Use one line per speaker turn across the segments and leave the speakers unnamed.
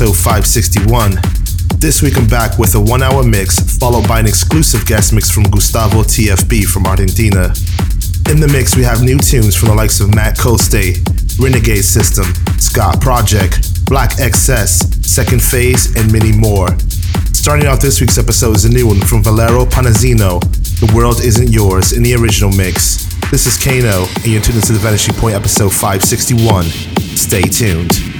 episode 561. This week I'm back with a one hour mix, followed by an exclusive guest mix from Gustavo TFB from Argentina. In the mix, we have new tunes from the likes of Matt Coste, Renegade System, Scott Project, Black XS, Second Phase, and many more. Starting off this week's episode is a new one from Valero Panazzino, The World Isn't Yours, in the original mix. This is Kano, and you're tuned into the Vanishing Point episode 561. Stay tuned.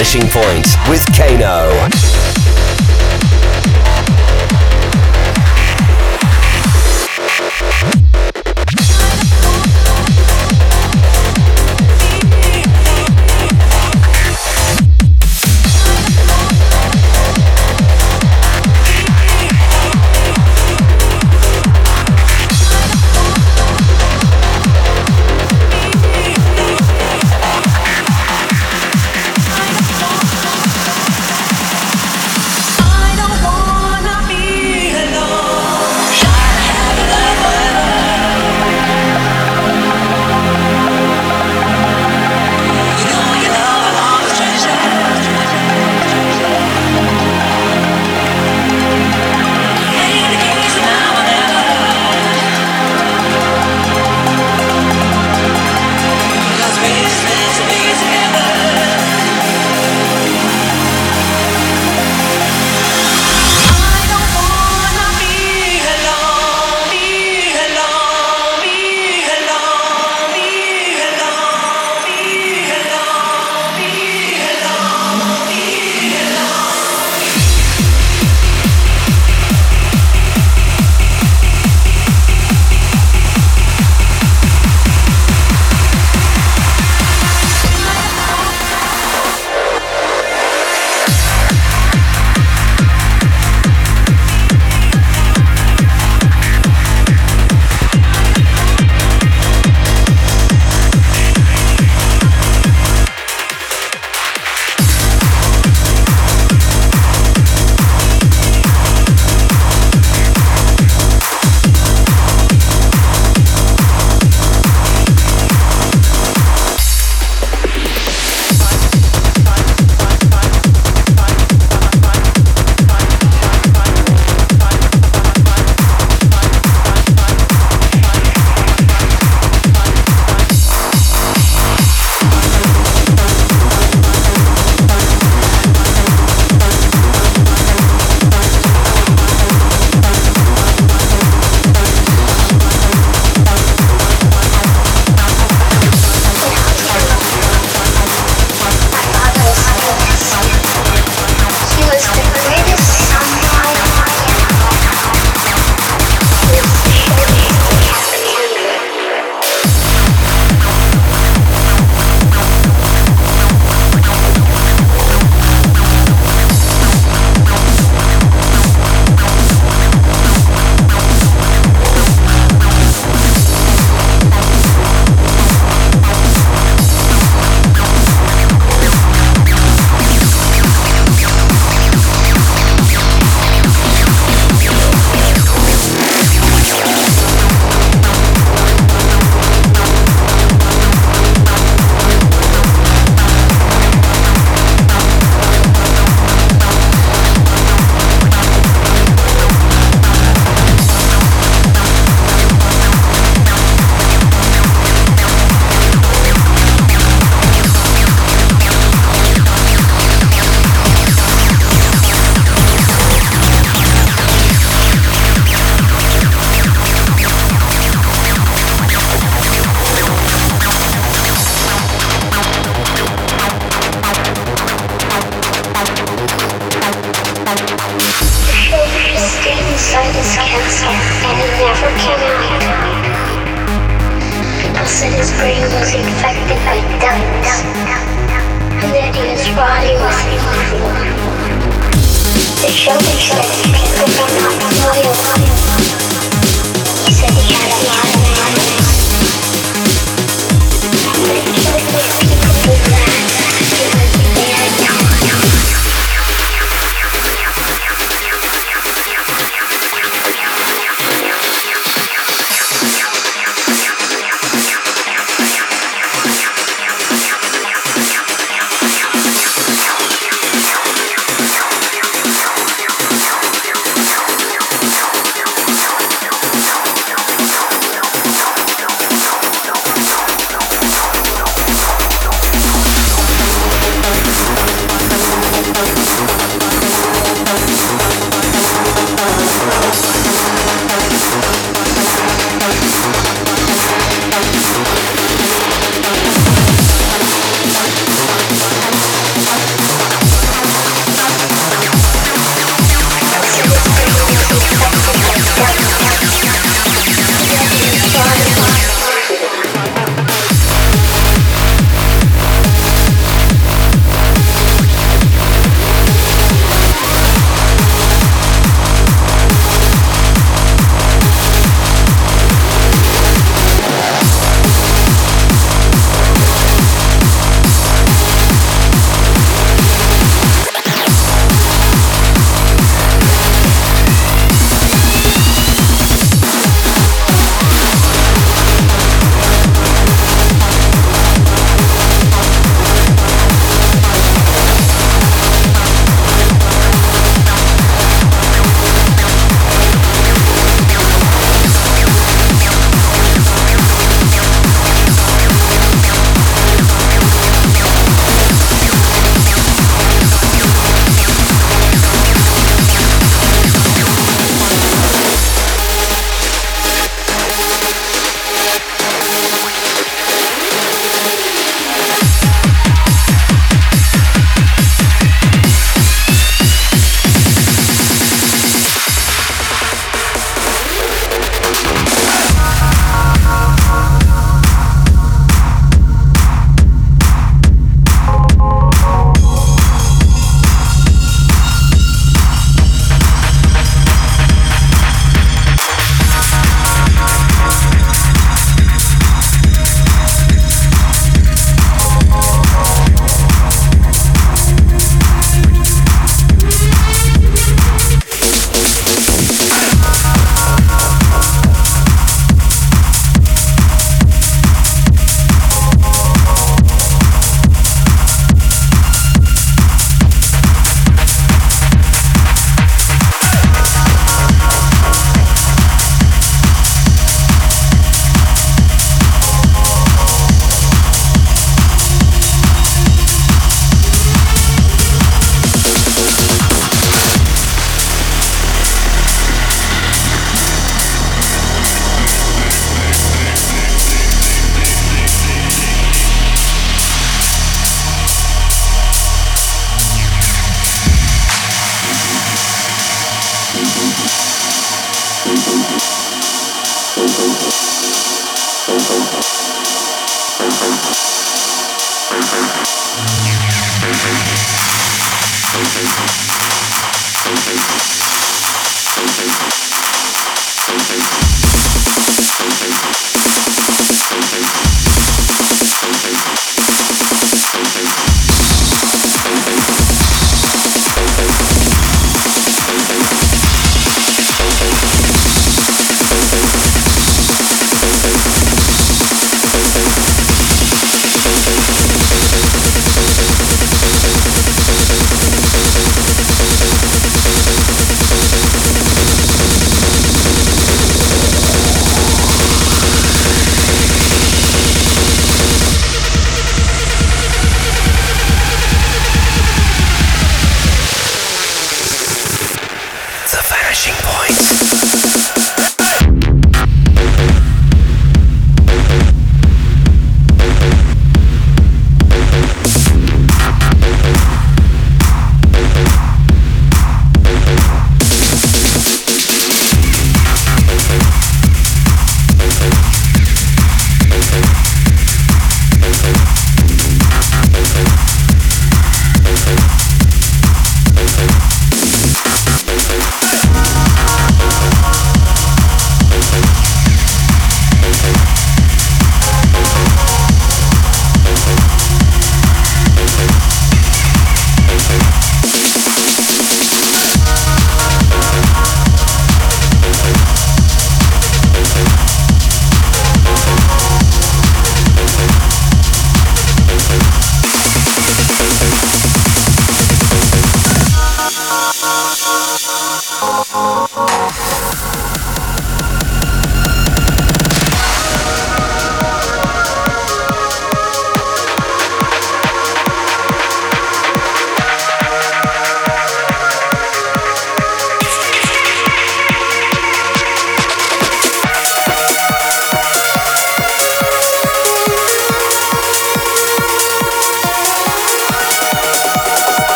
Vanishing Point with Kano.